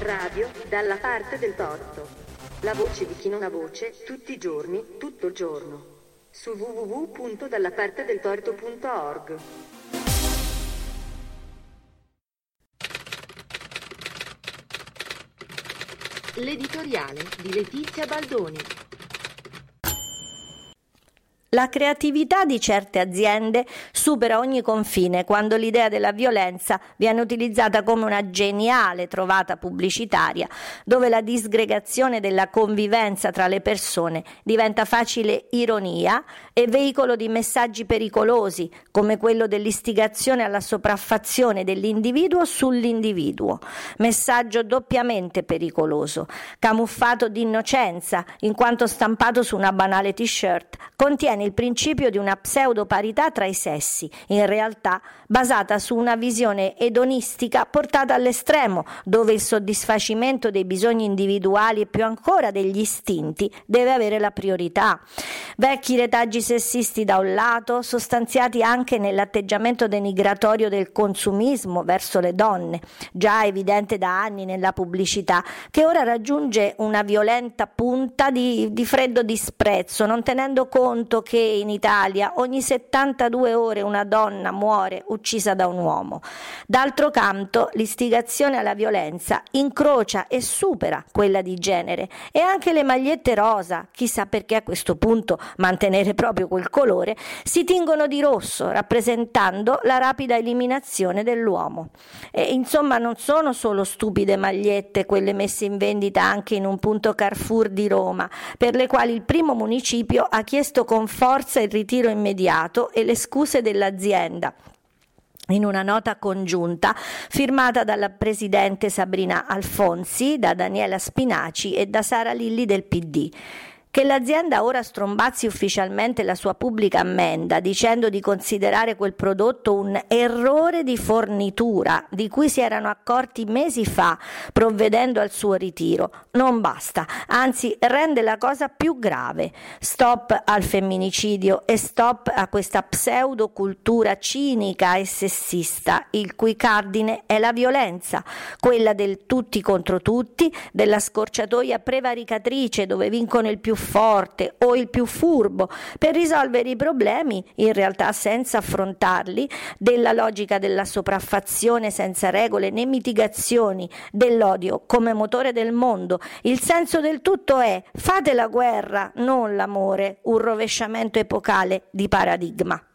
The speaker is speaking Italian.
Radio dalla parte del torto. La voce di chi non ha voce, tutti i giorni, tutto il giorno. Su www.dallapartedeltorto.org. L'editoriale di Letizia Baldoni. La creatività di certe aziende supera ogni confine quando l'idea della violenza viene utilizzata come una geniale trovata pubblicitaria, dove la disgregazione della convivenza tra le persone diventa facile ironia e veicolo di messaggi pericolosi, come quello dell'istigazione alla sopraffazione dell'individuo sull'individuo. Messaggio doppiamente pericoloso, camuffato di innocenza, in quanto stampato su una banale t-shirt, contiene sostiene il principio di una pseudoparità tra i sessi, in realtà basata su una visione edonistica portata all'estremo, dove il soddisfacimento dei bisogni individuali e più ancora degli istinti deve avere la priorità. Vecchi retaggi sessisti da un lato, sostanziati anche nell'atteggiamento denigratorio del consumismo verso le donne, già evidente da anni nella pubblicità, che ora raggiunge una violenta punta di, di freddo disprezzo, non tenendo conto che in Italia ogni 72 ore una donna muore uccisa da un uomo. D'altro canto, l'istigazione alla violenza incrocia e supera quella di genere e anche le magliette rosa, chissà perché a questo punto mantenere proprio quel colore, si tingono di rosso, rappresentando la rapida eliminazione dell'uomo. E insomma, non sono solo stupide magliette quelle messe in vendita anche in un punto Carrefour di Roma, per le quali il primo municipio ha chiesto con forza il ritiro immediato e le scuse dell'azienda in una nota congiunta firmata dalla presidente Sabrina Alfonsi, da Daniela Spinaci e da Sara Lilli del PD. Che l'azienda ora strombazzi ufficialmente la sua pubblica ammenda dicendo di considerare quel prodotto un errore di fornitura di cui si erano accorti mesi fa provvedendo al suo ritiro non basta, anzi rende la cosa più grave. Stop al femminicidio e stop a questa pseudocultura cinica e sessista, il cui cardine è la violenza, quella del tutti contro tutti, della scorciatoia prevaricatrice dove vincono il più forte o il più furbo per risolvere i problemi, in realtà senza affrontarli, della logica della sopraffazione senza regole né mitigazioni, dell'odio come motore del mondo. Il senso del tutto è fate la guerra, non l'amore, un rovesciamento epocale di paradigma.